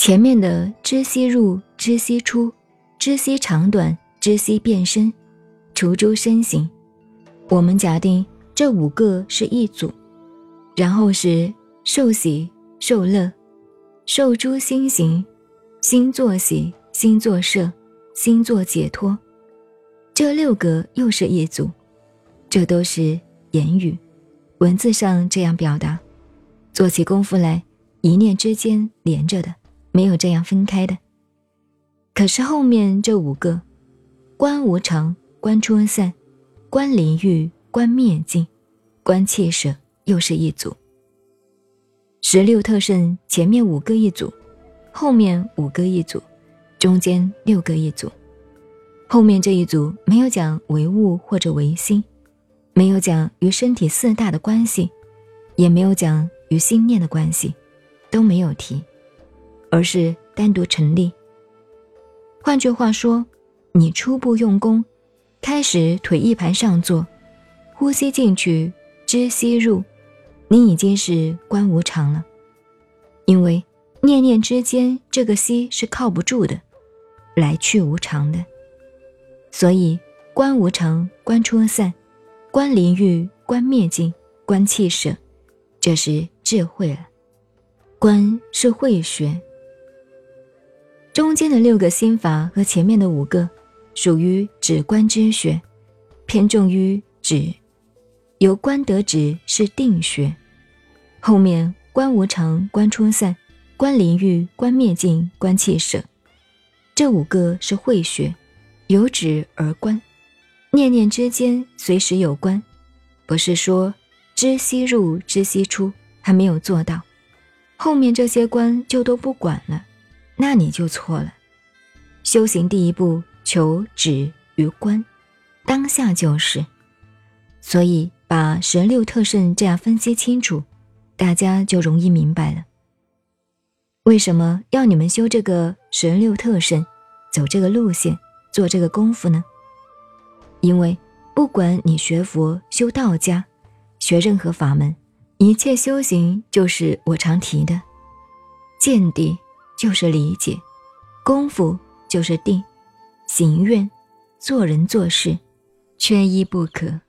前面的知悉入、知悉出、知悉长短、知悉变身、除诸身形，我们假定这五个是一组，然后是受喜、受乐、受诸心行、心作喜、心作摄、心作解脱，这六个又是一组，这都是言语。文字上这样表达，做起功夫来，一念之间连着的，没有这样分开的。可是后面这五个，观无常、观出散、观离欲、观灭尽、观切舍，又是一组。十六特胜前面五个一组，后面五个一组，中间六个一组。后面这一组没有讲唯物或者唯心。没有讲与身体四大的关系，也没有讲与心念的关系，都没有提，而是单独成立。换句话说，你初步用功，开始腿一盘上坐，呼吸进去，知吸入，你已经是观无常了。因为念念之间，这个息是靠不住的，来去无常的，所以观无常，观出散。观灵欲，观灭尽，观气舍，这是智慧了。观是慧学。中间的六个心法和前面的五个，属于止观之学，偏重于止。由观得止是定学。后面观无常，观出散，观灵欲，观灭尽，观气舍，这五个是慧学，由止而观。念念之间，随时有关，不是说知悉入、知悉出还没有做到，后面这些关就都不管了，那你就错了。修行第一步求止于观，当下就是。所以把十六特胜这样分析清楚，大家就容易明白了。为什么要你们修这个十六特胜，走这个路线，做这个功夫呢？因为不管你学佛、修道家、学任何法门，一切修行就是我常提的：见地就是理解，功夫就是定，行愿，做人做事，缺一不可。